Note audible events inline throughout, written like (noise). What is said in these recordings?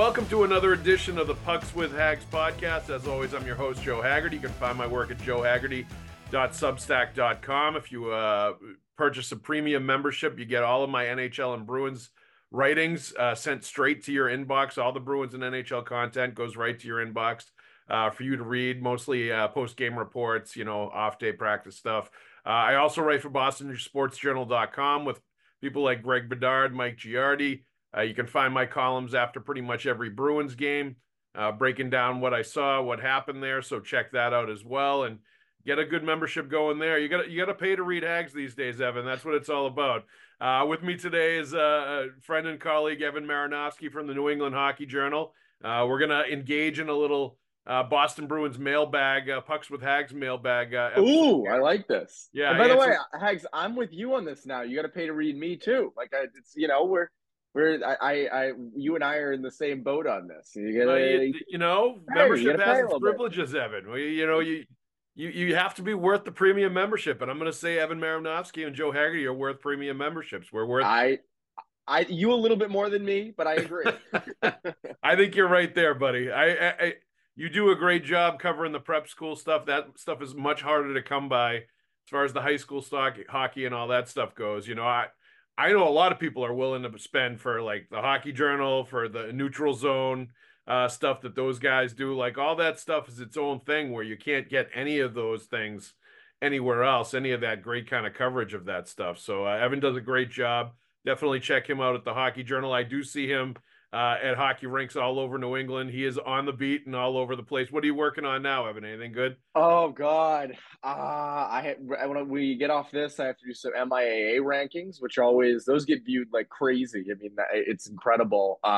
welcome to another edition of the Pucks with Haggs podcast. As always, I'm your host, Joe Haggerty. You can find my work at joehaggerty.substack.com. If you uh, purchase a premium membership, you get all of my NHL and Bruins writings uh, sent straight to your inbox. All the Bruins and NHL content goes right to your inbox uh, for you to read, mostly uh, post game reports, you know, off day practice stuff. Uh, I also write for BostonSportsJournal.com with people like Greg Bedard, Mike Giardi. Uh, you can find my columns after pretty much every Bruins game, uh, breaking down what I saw, what happened there. So check that out as well, and get a good membership going there. You got you got to pay to read Haggs these days, Evan. That's what it's all about. Uh, with me today is uh, a friend and colleague Evan Marinofsky from the New England Hockey Journal. Uh, we're gonna engage in a little uh, Boston Bruins mailbag, uh, pucks with Haggs mailbag. Uh, Ooh, I like this. Yeah. And by the way, Haggs, I'm with you on this now. You got to pay to read me too. Like, I, it's you know, we're we're I, I, I you and I are in the same boat on this. You, gotta, you, you know, membership you has its privileges, bit. Evan. You, you know, you you you have to be worth the premium membership, and I'm going to say Evan Marinofsky and Joe Haggerty are worth premium memberships. We're worth. I I you a little bit more than me, but I agree. (laughs) (laughs) I think you're right there, buddy. I, I, I you do a great job covering the prep school stuff. That stuff is much harder to come by as far as the high school stock hockey and all that stuff goes. You know, I I know a lot of people are willing to spend for like the hockey journal, for the neutral zone uh, stuff that those guys do. Like all that stuff is its own thing where you can't get any of those things anywhere else, any of that great kind of coverage of that stuff. So uh, Evan does a great job. Definitely check him out at the Hockey Journal. I do see him uh, at hockey rinks all over New England. He is on the beat and all over the place. What are you working on now, Evan? Anything good? Oh God, uh, I when we get off this, I have to do some MIAA rankings, which always those get viewed like crazy. I mean, it's incredible. Uh,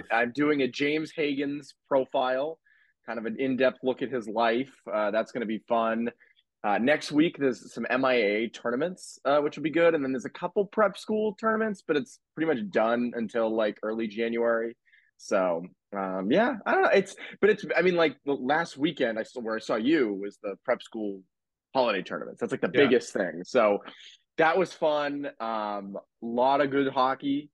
nice. I'm doing a James Hagens profile, kind of an in-depth look at his life. Uh, that's going to be fun. Uh, next week, there's some MIAA tournaments, uh, which will be good, and then there's a couple prep school tournaments, but it's pretty much done until like early January. So um, yeah, I don't know. It's but it's I mean like the last weekend I saw where I saw you was the prep school holiday tournaments. That's like the yeah. biggest thing. So that was fun. Um, a lot of good hockey.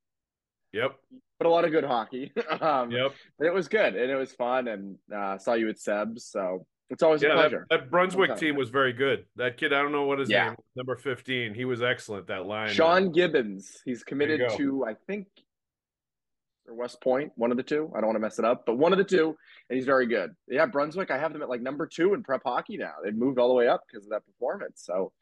Yep. But a lot of good hockey. (laughs) um, yep. It was good and it was fun and uh, saw you at Seb's. So it's always yeah, a pleasure. That, that Brunswick okay. team was very good. That kid, I don't know what his yeah. name, number fifteen. He was excellent. That line. Sean Gibbons. He's committed to, I think, or West Point, one of the two. I don't want to mess it up, but one of the two, and he's very good. Yeah, Brunswick. I have them at like number two in prep hockey now. They've moved all the way up because of that performance. So,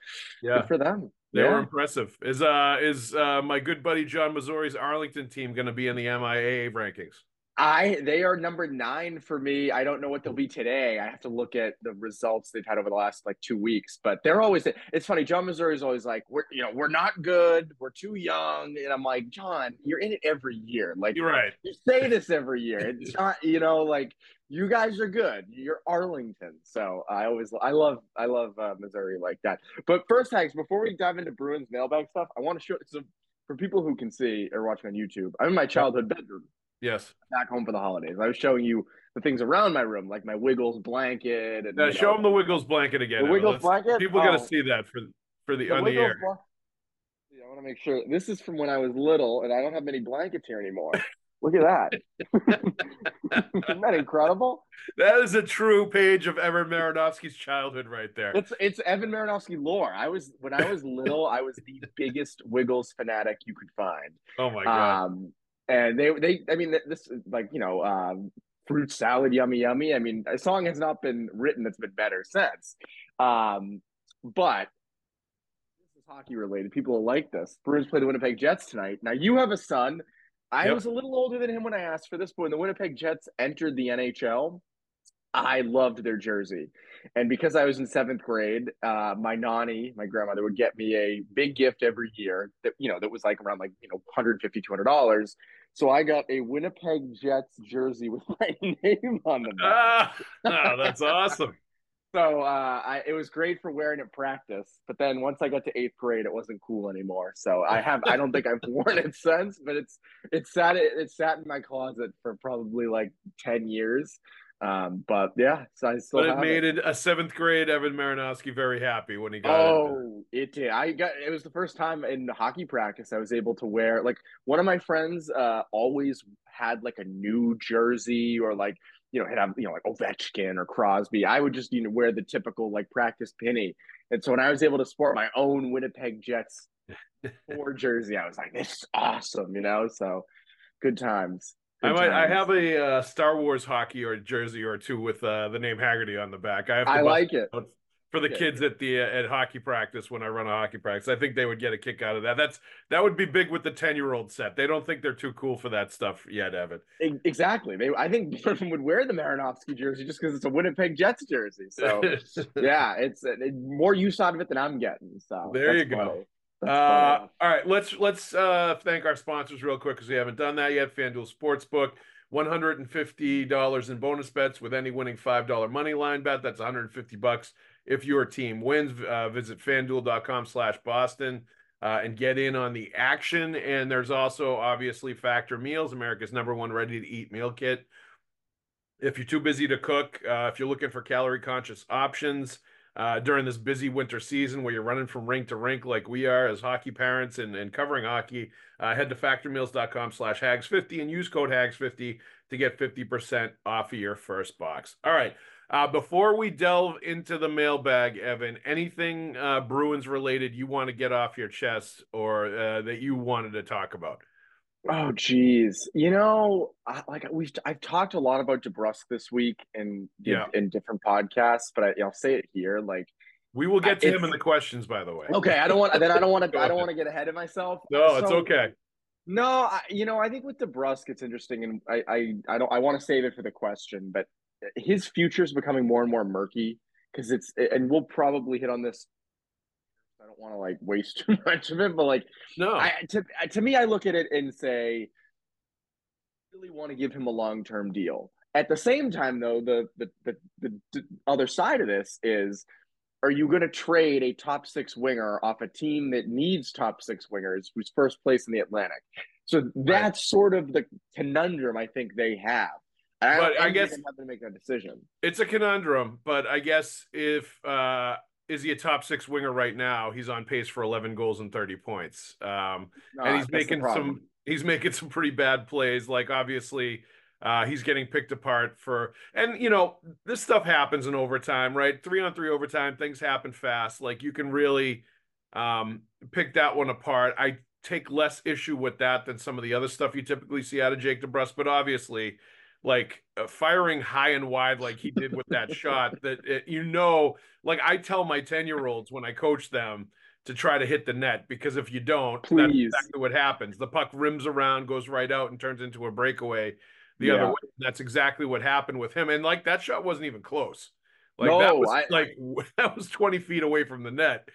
yeah, good for them. They yeah. were impressive. Is uh is uh my good buddy John Messuri's Arlington team going to be in the MIAA rankings? I they are number nine for me. I don't know what they'll be today. I have to look at the results they've had over the last like two weeks. But they're always it's funny. John Messuri is always like, we're you know, we're not good, we're too young. And I'm like, John, you're in it every year. Like you're right. You say this every year. (laughs) It's not, you know, like you guys are good. You're Arlington. So I always I love I love uh, Messuri like that. But first Haggs, before we dive into Bruins mailbag stuff, I want to show some for people who can see or watching on YouTube. I'm in my childhood bedroom. Yes. Back home for the holidays. I was showing you the things around my room, like my Wiggles blanket. And now, show know, them the Wiggles blanket again. The Wiggles blanket. People oh. got to see that for for the, the on Wiggles the air. Bla- yeah, I want to make sure this is from when I was little, and I don't have many blankets here anymore. Look at that. (laughs) (laughs) Isn't that incredible? That is a true page of Evan Marinofsky's childhood right there. It's it's Evan Marinofsky lore. I was when I was little, I was the biggest Wiggles fanatic you could find. Oh my god. Um, and they they I mean this is like you know um, fruit salad yummy yummy. I mean a song has not been written that's been better since. Um, but this is hockey related. People will like this. Bruins play the Winnipeg Jets tonight. Now you have a son. I yep. was a little older than him when I asked for this, but when the Winnipeg Jets entered the NHL, I loved their jersey. And because I was in seventh grade, uh, my nanny, my grandmother, would get me a big gift every year that, you know, that was like around like, you know, 150 $200. So I got a Winnipeg Jets jersey with (laughs) my name on the back. Ah, that's awesome. (laughs) So uh, I, it was great for wearing at practice, but then once I got to eighth grade, it wasn't cool anymore. So I have I don't think I've worn it since, but it's it's sat it, it sat in my closet for probably like ten years. Um, but yeah, so I still. But it made it. a seventh grade Evan Marinofsky very happy when he got. Oh, it. it did. I got. It was the first time in hockey practice I was able to wear like one of my friends uh, always had like a new jersey or like you know had have you know like Ovechkin or Crosby. I would just you know wear the typical like practice penny, and so when I was able to sport my own Winnipeg Jets (laughs) four jersey, I was like, this is awesome, you know. So good times. I might. I have a uh, Star Wars hockey or jersey or two with uh, the name Haggerty on the back. I have. I like it for the kids at the uh, at hockey practice when I run a hockey practice. I think they would get a kick out of that. That's that would be big with the ten year old set. They don't think they're too cool for that stuff yet, Evan. Exactly. They, I think Griffin would wear the Marinofsky jersey just because it's a Winnipeg Jets jersey. So (laughs) yeah, it's it, more use out of it than I'm getting. So there you go. Uh, all right, let's let's uh, thank our sponsors real quick because we haven't done that yet. FanDuel Sportsbook, one hundred and fifty dollars in bonus bets with any winning five dollar money line bet. That's one hundred and fifty bucks if your team wins. Uh, visit FanDuel.com/slash/Boston uh, and get in on the action. And there's also obviously Factor Meals, America's number one ready to eat meal kit. If you're too busy to cook, uh, if you're looking for calorie conscious options uh, during this busy winter season where you're running from rink to rink like we are as hockey parents and, and covering hockey, uh, head to factormeals.com slash haggs50 and use code haggs50 to get 50% off of your first box. All right. Uh, before we delve into the mailbag, Evan, anything uh, Bruins related you want to get off your chest or uh, that you wanted to talk about? Oh, geez. You know, I, like we've I've talked a lot about DeBrusk this week in yeah. in, in different podcasts, but I, will say it here. Like we will get to him in the questions, by the way. Okay, I don't want then I don't want to (laughs) I don't want to get ahead of myself. No, so, it's okay. No, I, you know, I think with DeBrusk, it's interesting, and I I, I don't I want to save it for the question, but eh, his future is becoming more and more murky because it's and we'll probably hit on this I don't want to like waste (laughs) too much of it, but like no, I, to to me, I look at it and say, really want to give him a long term deal. At the same time, though, the, the the, the the other side of this is, are you going to trade a top six winger off a team that needs top six wingers, who's first place in the Atlantic? So that's right. sort of the conundrum I think they have. I but I guess I'm to make that decision. It's a conundrum, but I guess if uh is he a top six winger right now? He's on pace for 11 goals and 30 points. Um, no, and he's making some he's making some pretty bad plays. Like obviously, uh, he's getting picked apart for and you know this stuff happens in overtime, right? Three on three overtime, things happen fast. Like you can really um, pick that one apart. I take less issue with that than some of the other stuff you typically see out of Jake DeBrusk, but obviously like uh, firing high and wide like he did with that shot (laughs) that it, you know like i tell my 10 year olds when i coach them to try to hit the net because if you don't Please. that's exactly what happens. The puck rims around goes right out and turns into a breakaway the yeah. other way that's exactly what happened with him. And like that shot wasn't even close. Like no, that was I, like (laughs) that was 20 feet away from the net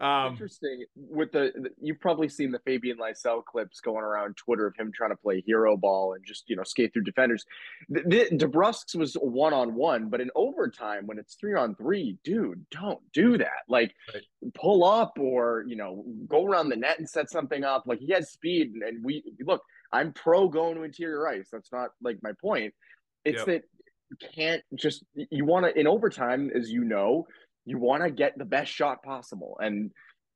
um, Interesting. With the, the, you've probably seen the Fabian Lysell clips going around Twitter of him trying to play hero ball and just you know skate through defenders. The, the DeBrusk's was one on one, but in overtime when it's three on three, dude, don't do that. Like right. pull up or you know go around the net and set something up. Like he has speed, and, and we look. I'm pro going to interior ice. That's not like my point. It's yep. that you can't just you want to in overtime, as you know, you want to get the best shot possible, and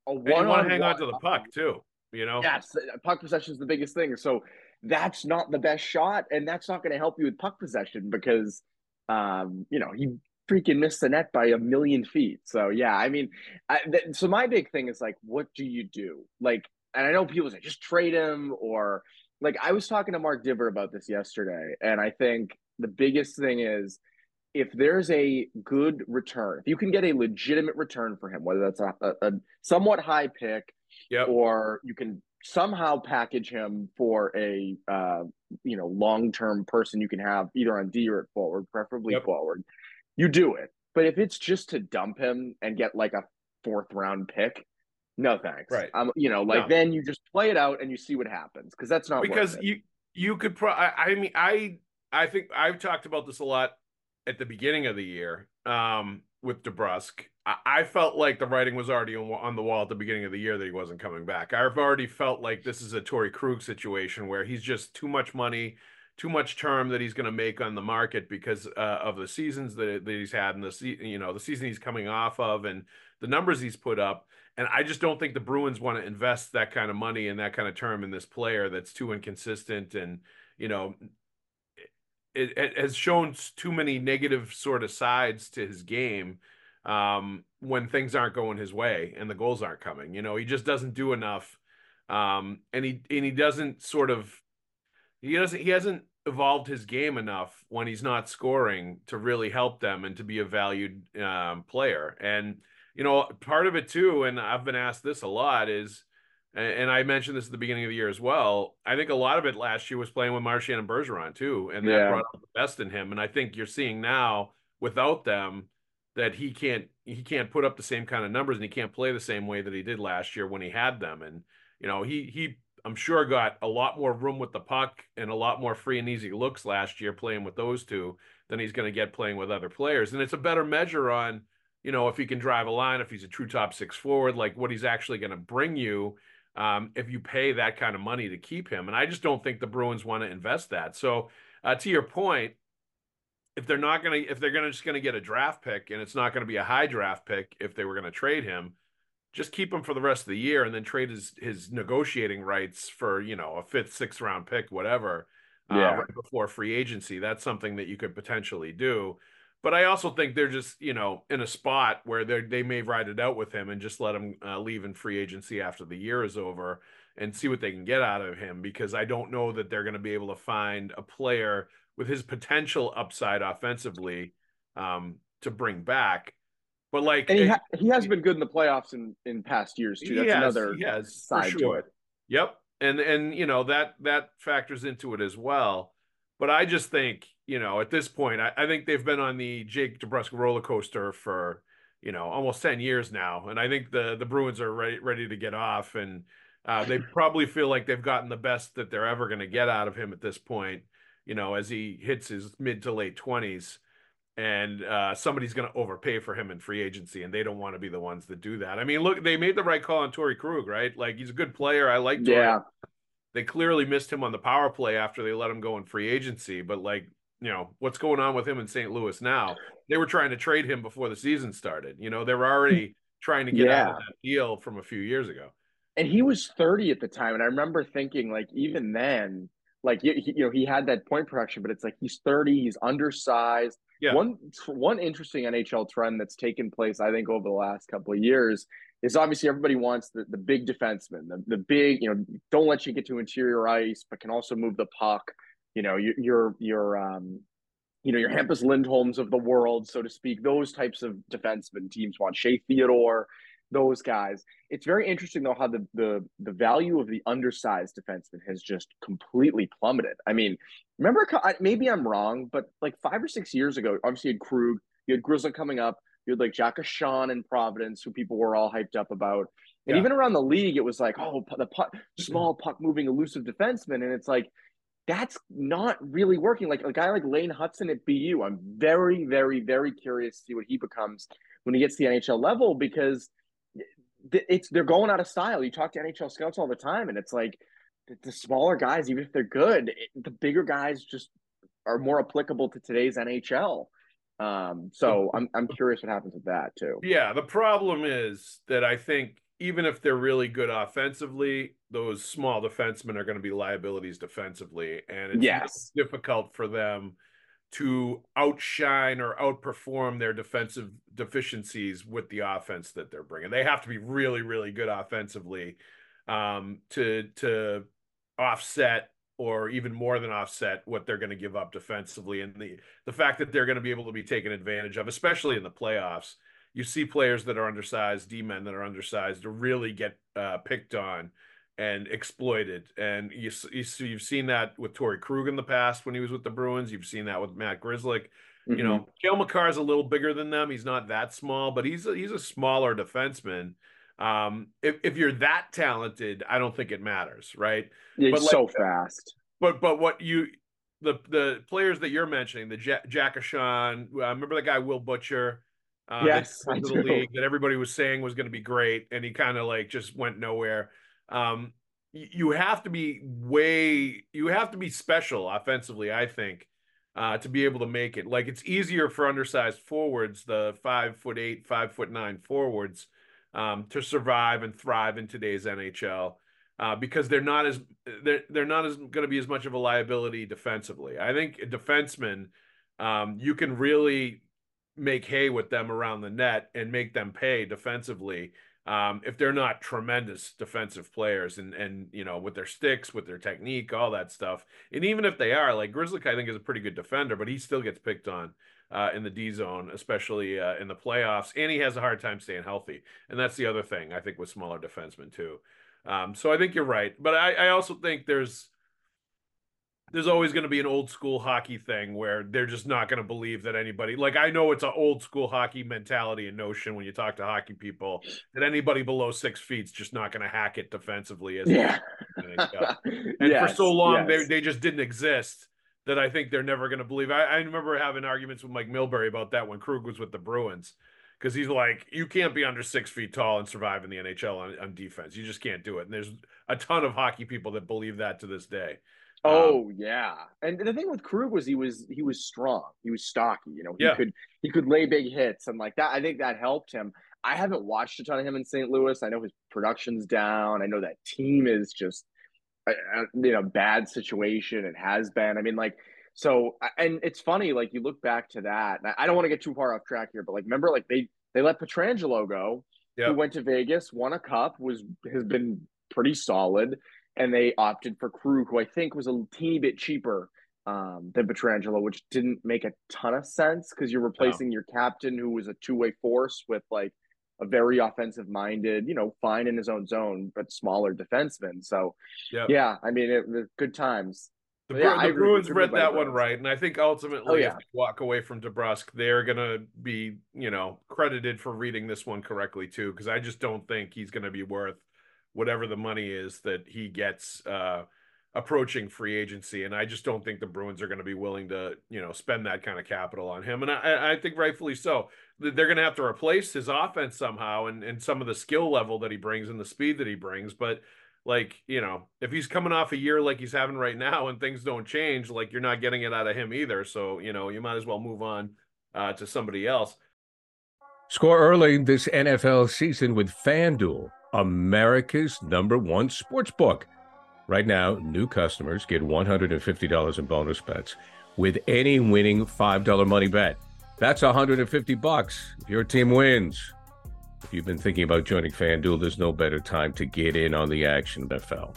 a one. And you want to hang on to the puck too. You know. Yes, puck possession is the biggest thing. So that's not the best shot, and that's not going to help you with puck possession because, um, you know, he freaking missed the net by a million feet. So yeah, I mean, I, th- so my big thing is like, what do you do? Like, and I know people say just trade him or like I was talking to Mark Divver about this yesterday, and I think the biggest thing is if there's a good return, if you can get a legitimate return for him, whether that's a, a, a somewhat high pick, yep. or you can somehow package him for a uh, you know long term person you can have either on D or at forward, preferably yep. forward, you do it. But if it's just to dump him and get like a fourth round pick, no thanks. Right. Um, you know, like no. then you just play it out and you see what happens because that's not because you you could pro. I, I mean, I I think I've talked about this a lot at the beginning of the year um, with DeBrusk, I, felt like the writing was already on, the wall at the beginning of the year that he wasn't coming back. I've already felt like this is a Torey Krug situation where he's just too much money, too much term that he's going to make on the market because uh, of the seasons that, that he's had and the se- you know the season he's coming off of and the numbers he's put up. And I just don't think the Bruins want to invest that kind of money and that kind of term in this player that's too inconsistent and you know it, it has shown too many negative sort of sides to his game um, when things aren't going his way and the goals aren't coming. You know, he just doesn't do enough, um, and he and he doesn't sort of he doesn't he hasn't evolved his game enough when he's not scoring to really help them and to be a valued um, player. And you know, part of it too, and I've been asked this a lot is and I mentioned this at the beginning of the year as well. I think a lot of it last year was playing with Marchand and Bergeron too, and that yeah. brought out the best in him. And I think you're seeing now without them that he can't he can't put up the same kind of numbers and he can't play the same way that he did last year when he had them. And you know he he I'm sure got a lot more room with the puck and a lot more free and easy looks last year playing with those two than he's going to get playing with other players. And it's a better measure on you know if he can drive a line, if he's a true top six forward, like what he's actually going to bring you um, if you pay that kind of money to keep him. And I just don't think the Bruins want to invest that. So uh, to your point, if they're not going to, if they're going to just going to get a draft pick and it's not going to be a high draft pick, if they were going to trade him, just keep him for the rest of the year and then trade his his negotiating rights for you know a fifth, sixth round pick, whatever, uh, yeah. uh, right before free agency. That's something that you could potentially do. But I also think they're just, you know, in a spot where they they may ride it out with him and just let him uh, leave in free agency after the year is over and see what they can get out of him because I don't know that they're going to be able to find a player with his potential upside offensively um, to bring back. But like, and he, ha- he has been good in the playoffs in in past years too. That's has, another side sure. to it. Yep, and and you know that that factors into it as well. But I just think you know, at this point, I, I think they've been on the Jake DeBrusk roller coaster for, you know, almost 10 years now. And I think the the Bruins are ready ready to get off. And uh, they probably feel like they've gotten the best that they're ever going to get out of him at this point, you know, as he hits his mid to late 20s. And uh, somebody's going to overpay for him in free agency, and they don't want to be the ones that do that. I mean, look, they made the right call on Torey Krug, right? Like he's a good player. I like. Torey. Yeah. They clearly missed him on the power play after they let him go in free agency, but like you know what's going on with him in St. Louis now. They were trying to trade him before the season started. You know, they were already hmm. trying to get yeah. out of that deal from a few years ago. And he was 30 at the time, and I remember thinking, like, even then, like you, you know, he had that point production, but it's like he's 30, he's undersized. Yeah. One one interesting NHL trend that's taken place, I think, over the last couple of years is obviously everybody wants the, the big defenseman, the, the big, you know, don't let you get to interior ice, but can also move the puck you know, your your um, you know, your Hampus Lindholms of the world, so to speak. Those types of defensemen teams want Shea Theodore, those guys. It's very interesting though how the the the value of the undersized defenseman has just completely plummeted. I mean, remember maybe I'm wrong, but like five or six years ago, obviously you had Krug, you had Grizzly coming up, you had like Jack Ahcan in Providence, who people were all hyped up about. And yeah. even around the league, it was like, oh, the puck, small puck moving elusive defenseman. And it's like, that's not really working. Like a guy like Lane Hutson at BU, I'm very, very, very curious to see what he becomes when he gets to the NHL level because it's they're going out of style. You talk to NHL scouts all the time, and it's like the smaller guys, even if they're good, the bigger guys just are more applicable to today's NHL. Um, so I'm I'm curious what happens with that too. Yeah, the problem is that I think even if they're really good offensively, those small defensemen are going to be liabilities defensively, and it's yes. difficult for them to outshine or outperform their defensive deficiencies with the offense that they're bringing. They have to be really, really good offensively um, to to offset or even more than offset what they're going to give up defensively, and the the fact that they're going to be able to be taken advantage of, especially in the playoffs you see players that are undersized, D men that are undersized, to really get uh, picked on and exploited. And you, you you've seen that with Torey Krug in the past when he was with the Bruins. You've seen that with Matt Grzelcyk. Mm-hmm. You know, Cale Makar is a little bigger than them. He's not that small, but he's a, he's a smaller defenseman. Um, if if you're that talented, I don't think it matters, right? He's but like, so fast. But but what you the the players that you're mentioning, the Jack, Jack Ahcan, uh, remember the guy Will Butcher uh, yes, that, the league that everybody was saying was going to be great, and he kind of like just went nowhere. Um, you have to be way you have to be special offensively, I think, uh, to be able to make it. Like it's easier for undersized forwards, the five foot eight, five foot nine forwards, um, to survive and thrive in today's NHL. Uh, because they're not as they're they're not as going to be as much of a liability defensively. I think defensemen, um, you can really make hay with them around the net and make them pay defensively um, if they're not tremendous defensive players and and you know with their sticks, with their technique, all that stuff. And even if they are, like Grizzly, I think is a pretty good defender, but he still gets picked on uh, in the D zone, especially uh, in the playoffs, and he has a hard time staying healthy. And that's the other thing I think with smaller defensemen too. Um, so I think you're right, but I, I also think there's there's always going to be an old school hockey thing where they're just not going to believe that anybody like I know it's an old school hockey mentality and notion when you talk to hockey people that anybody below six feet's just not going to hack it defensively as yeah. and (laughs) yes, for so long yes. they they just didn't exist that I think they're never going to believe. I, I remember having arguments with Mike Milbury about that when Krug was with the Bruins because he's like, you can't be under six feet tall and survive in the NHL on, on defense. You just can't do it. And there's a ton of hockey people that believe that to this day. Um, oh um, yeah, and the thing with Krug was he was he was strong. He was stocky. You know, he yeah. could he could lay big hits and like that. I think that helped him. I haven't watched a ton of him in St. Louis. I know his production's down. I know that team is just you know bad situation. It has been. I mean, like so, and it's funny. Like you look back to that. I don't want to get too far off track here, but like remember, like they they let Pietrangelo go. Yep. Who went to Vegas, won a cup, was has been pretty solid and they opted for Krug, who I think was a teeny bit cheaper um, than Pietrangelo, which didn't make a ton of sense because you're replacing your captain, who was a two way force, with like a very offensive minded, you know, fine in his own zone, but smaller defenseman. So, yep. yeah, I mean, it was good times. The, yeah, the Bruins read that one right, and I think ultimately, oh, yeah. if they walk away from DeBrusk, they're gonna be, you know, credited for reading this one correctly too. Because I just don't think he's gonna be worth whatever the money is that he gets uh, approaching free agency. And I just don't think the Bruins are going to be willing to, you know, spend that kind of capital on him. And I, I think rightfully so. They're going to have to replace his offense somehow and, and some of the skill level that he brings and the speed that he brings. But like, you know, if he's coming off a year like he's having right now and things don't change, like you're not getting it out of him either. So, you know, you might as well move on uh, to somebody else. Score early this NFL season with FanDuel America's number one sports book. Right now, new customers get $150 in bonus bets with any winning $5 money bet. That's 150 bucks if your team wins. If you've been thinking about joining FanDuel, there's no better time to get in on the action, NFL.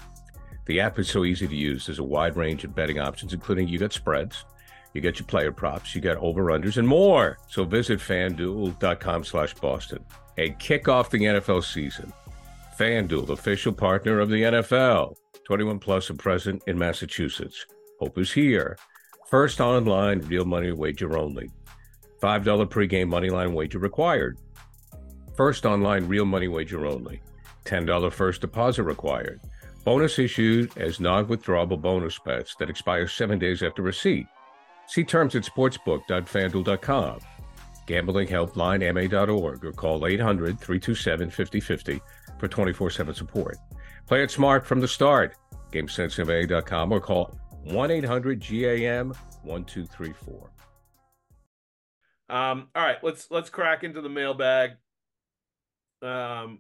The app is so easy to use. There's a wide range of betting options, including you got spreads, you get your player props, you got over-unders, and more. So visit FanDuel.com slash Boston and kick off the NFL season. FanDuel, official partner of the NFL. 21 plus and present in Massachusetts. Hope is here. First online real money wager only. $5 pregame moneyline wager required. First online real money wager only. $10 first deposit required. Bonus issued as non withdrawable bonus bets that expire seven days after receipt. See terms at sportsbook.fanduel.com. Gambling helpline ma.org or call 800 327 5050 for 24 7 support. Play it smart from the start. GameSenseMA.com or call 1 800 GAM 1234. Um, all right, let's let's crack into the mailbag. Um,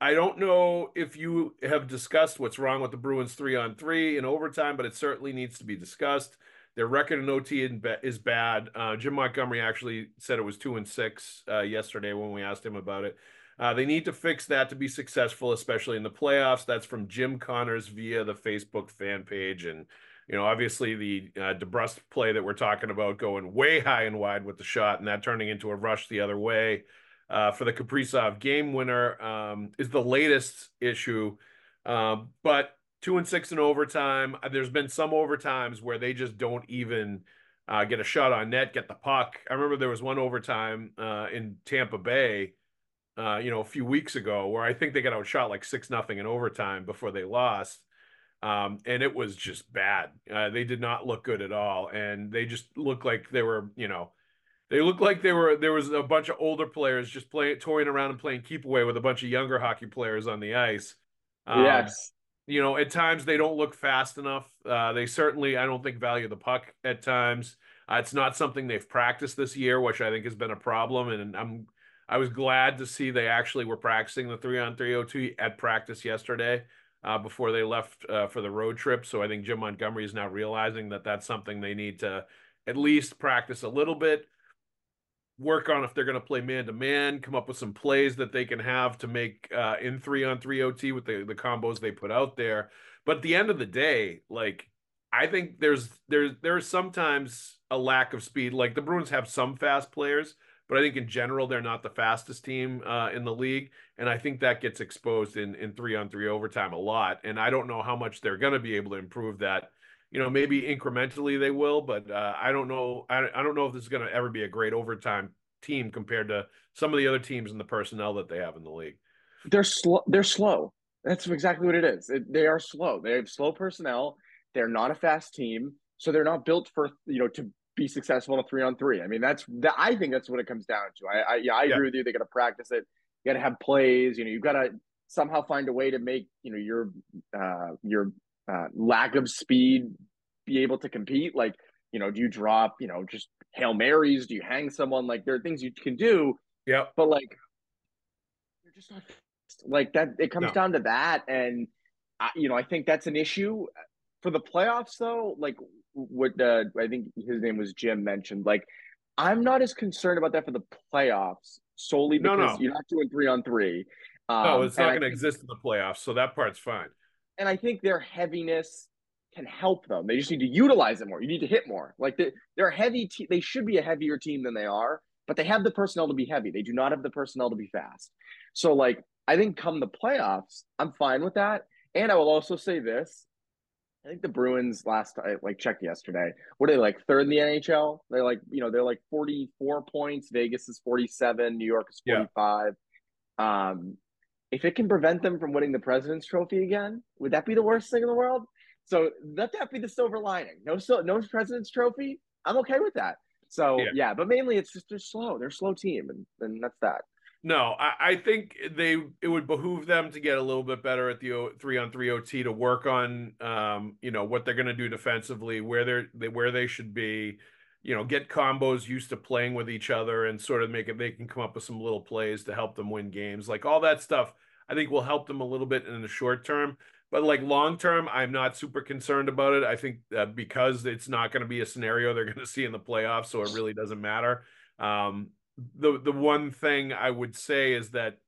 I don't know if you have discussed what's wrong with the Bruins three on three in overtime, but it certainly needs to be discussed. Their record in OT is bad. Uh, Jim Montgomery actually said it was two and six uh, yesterday when we asked him about it. Uh, they need to fix that to be successful, especially in the playoffs. That's from Jim Connors via the Facebook fan page. And, you know, obviously the uh, DeBrusk play that we're talking about going way high and wide with the shot and that turning into a rush the other way uh, for the Kaprizov game winner um, is the latest issue. Um, but two and six in overtime. Uh, there's been some overtimes where they just don't even uh, get a shot on net, get the puck. I remember there was one overtime uh, in Tampa Bay uh, you know, a few weeks ago, where I think they got outshot like six nothing in overtime before they lost. Um, and it was just bad. Uh, they did not look good at all, and they just looked like they were, you know, they looked like they were. There was a bunch of older players just playing, toying around and playing keep away with a bunch of younger hockey players on the ice. Um, yes. you know, at times they don't look fast enough. Uh, they certainly, I don't think, value the puck at times. Uh, it's not something they've practiced this year, which I think has been a problem. And I'm, I was glad to see they actually were practicing the three on three OT at practice yesterday uh, before they left uh, for the road trip. So I think Jim Montgomery is now realizing that that's something they need to at least practice a little bit work on if they're going to play man to man, come up with some plays that they can have to make uh, in three on three OT with the, the combos they put out there. But at the end of the day, like I think there's there's there's sometimes a lack of speed. Like the Bruins have some fast players, but I think in general they're not the fastest team uh, in the league, and I think that gets exposed in in three on three overtime a lot. And I don't know how much they're going to be able to improve that you know, maybe incrementally they will, but uh, I don't know. I, I don't know if this is going to ever be a great overtime team compared to some of the other teams and the personnel that they have in the league. They're slow. They're slow. That's exactly what it is. It, they are slow. They have slow personnel. They're not a fast team, so they're not built for you know to be successful in a three on three. I mean, that's that. I think that's what it comes down to. I, I yeah, I yeah. agree with you. They got to practice it. You got to have plays. You know, you got to somehow find a way to make you know your uh, your uh, lack of speed be able to compete? Like, you know, do you drop, you know, just Hail Marys? Do you hang someone? Like, there are things you can do. Yeah. But like, you're just not like that. It comes no. down to that. And, I, you know, I think that's an issue for the playoffs, though. Like, what uh, I think his name was Jim mentioned, like, I'm not as concerned about that for the playoffs solely because no, no. you're not doing three on three. Um, no, it's not going to exist in the playoffs, so that part's fine and I think their heaviness can help them. They just need to utilize it more. You need to hit more. Like they, they're a heavy. Te- they should be a heavier team than they are, but they have the personnel to be heavy. They do not have the personnel to be fast. So like I think come the playoffs, I'm fine with that. And I will also say this. I think the Bruins last I like checked yesterday. What are they like third in the NHL? They're like, you know, they're like 44 points. Vegas is 47, New York is 45. Yeah. Um if it can prevent them from winning the President's Trophy again, would that be the worst thing in the world? So let that be the silver lining. No, so no President's Trophy. I'm okay with that. So yeah, yeah but mainly it's just they're slow. They're a slow team, and, and that's that. No, I, I, think they it would behoove them to get a little bit better at the three on three OT to work on um, you know what they're going to do defensively, where they're they, where they should be, you know, get combos used to playing with each other and sort of make it they can come up with some little plays to help them win games. Like all that stuff I think will help them a little bit in the short term. But like long term, I'm not super concerned about it. I think uh, because it's not going to be a scenario they're going to see in the playoffs, so it really doesn't matter. Um, the the one thing I would say is that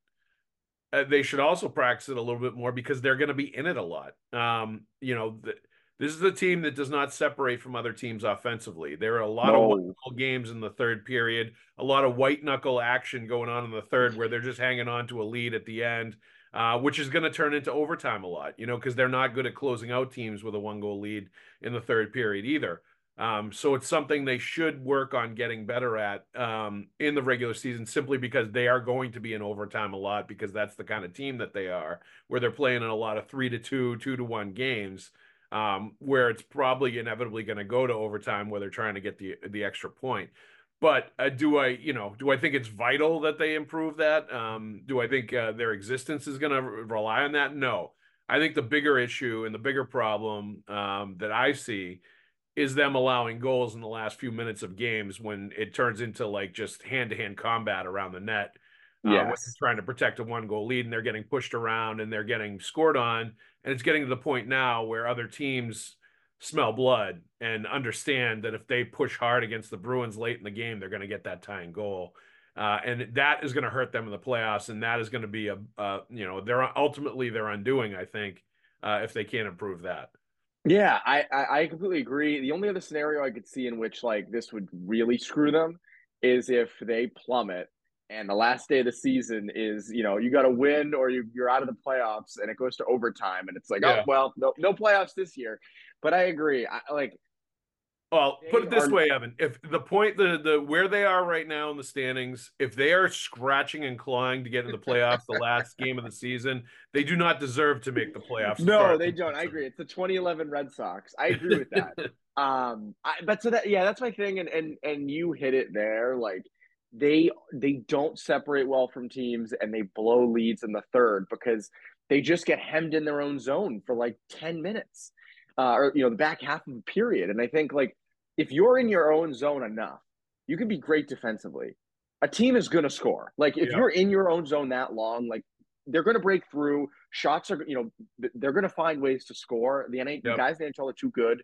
uh, they should also practice it a little bit more because they're going to be in it a lot. Um, you know, the, this is a team that does not separate from other teams offensively. There are a lot no. of games in the third period, a lot of white knuckle action going on in the third where they're just hanging on to a lead at the end, uh, which is going to turn into overtime a lot, you know, because they're not good at closing out teams with a one goal lead in the third period either. Um, so it's something they should work on getting better at um, in the regular season, simply because they are going to be in overtime a lot because that's the kind of team that they are, where they're playing in a lot of three to two, two to one games um, where it's probably inevitably going to go to overtime where they're trying to get the the extra point. But uh, do I, you know, do I think it's vital that they improve that? Um, do I think uh, their existence is going to rely on that? No. I think the bigger issue and the bigger problem um, that I see is them allowing goals in the last few minutes of games when it turns into like just hand to hand combat around the net. Yeah, Uh, trying to protect a one goal lead and they're getting pushed around and they're getting scored on and it's getting to the point now where other teams smell blood and understand that if they push hard against the Bruins late in the game, they're going to get that tying goal. Uh, and that is going to hurt them in the playoffs, and that is going to be a, uh, you know, they're ultimately their undoing. I think uh, if they can't improve that. Yeah, I, I completely agree. The only other scenario I could see in which like this would really screw them is if they plummet and the last day of the season is you know you got to win or you, you're out of the playoffs and it goes to overtime and it's like oh, yeah. oh well no, no playoffs this year but i agree I, like well put it this way evan. If the point the the where they are right now in the standings if they are scratching and clawing to get in the playoffs the last game of the season they do not deserve to make the playoffs no they don't. I agree. It's the 2011 red sox. I agree with that. (laughs) Um I, but so that yeah that's my thing and and and you hit it there. Like they they don't separate well from teams and they blow leads in the third because they just get hemmed in their own zone for like 10 minutes uh, or you know the back half of the period. And i think like if you're in your own zone enough you can be great defensively a team is going to score like if yeah. you're in your own zone that long like they're going to break through shots are you know they're going to find ways to score the NA, yep. guys in the NHL are too good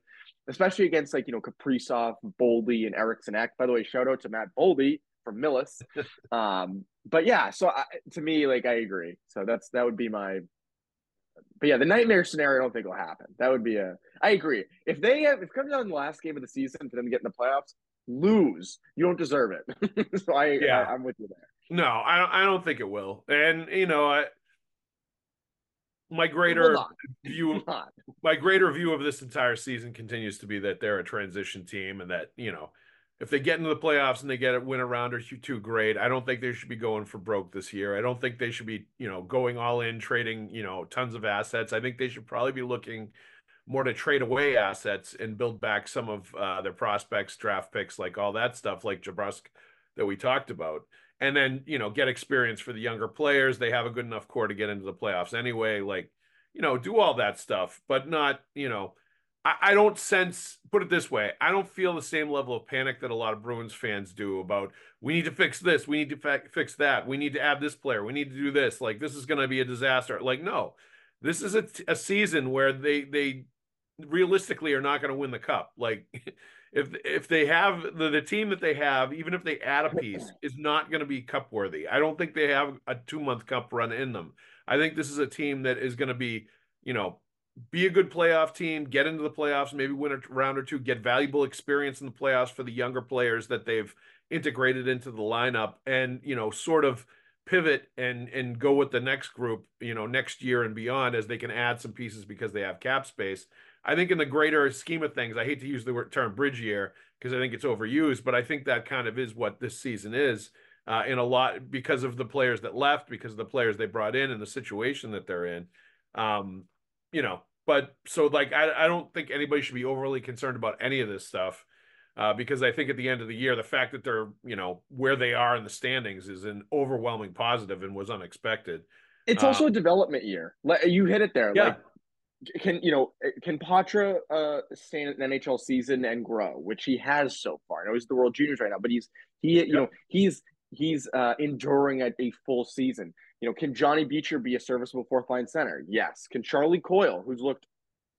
especially against like you know Kaprizov, Boldy, and Eriksson Ek. By the way, shout out to Matt Boldy from Millis. (laughs) um, but yeah, so I, to me, like I agree. So that's that would be my. But yeah, the nightmare scenario I don't think will happen. That would be a. I agree. If they have, if it comes down the last game of the season for them to get in the playoffs, lose. You don't deserve it. (laughs) so I, yeah, I, am with you there. No, I don't. I don't think it will. And you know, I my greater view my greater view of this entire season continues to be that they're a transition team and that you know if they get into the playoffs and they get a win a round or two, great. I don't think they should be going for broke this year. I don't think they should be, you know, going all in trading, you know, tons of assets. I think they should probably be looking more to trade away assets and build back some of uh, their prospects, draft picks, like all that stuff, like DeBrusk that we talked about. And then, you know, get experience for the younger players. They have a good enough core to get into the playoffs anyway. Like, you know, do all that stuff, but not, you know, I, don't sense, put it this way, I don't feel the same level of panic that a lot of Bruins fans do about we need to fix this, we need to fa- fix that, we need to add this player, we need to do this. Like this is going to be a disaster. Like no, this is a, a season where they they realistically are not going to win the cup. Like (laughs) if if they have the, the team that they have, even if they add a piece, is not going to be cup worthy. I don't think they have a two month cup run in them. I think this is a team that is going to be, you know, be a good playoff team, get into the playoffs, maybe win a round or two, get valuable experience in the playoffs for the younger players that they've integrated into the lineup, and you know, sort of pivot and and go with the next group, you know, next year and beyond as they can add some pieces because they have cap space. I think in the greater scheme of things, I hate to use the term bridge year because I think it's overused, but I think that kind of is what this season is. Uh, in a lot because of the players that left, because of the players they brought in, and the situation that they're in. Um, you know, but so like I, I don't think anybody should be overly concerned about any of this stuff. Uh, because I think at the end of the year, the fact that they're, you know, where they are in the standings is an overwhelming positive and was unexpected. It's uh, also a development year. You hit it there. Yeah. Like, can you know? Can Poitras uh, stay an NHL season and grow, which he has so far? I know he's the World Juniors right now, but he's he, you know, he's he's uh, enduring a, a full season. You know, can Johnny Beecher be a serviceable fourth line center? Yes. Can Charlie Coyle, who's looked,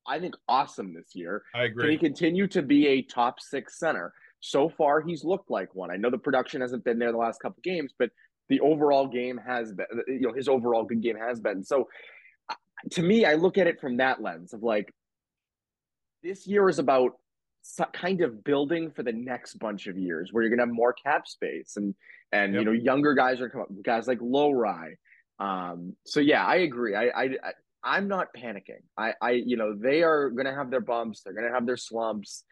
I think, awesome this year, I agree. Can he continue to be a top six center? So far, he's looked like one. I know the production hasn't been there the last couple games, but the overall game has been, you know, his overall good game has been. So uh, to me, I look at it from that lens of like, this year is about kind of building for the next bunch of years where you're going to have more cap space and and yep. you know younger guys are coming guys like Lohrei um, so yeah, I agree. I, I, I am not panicking. I, I, you know, they are going to have their bumps. They're going to have their slumps.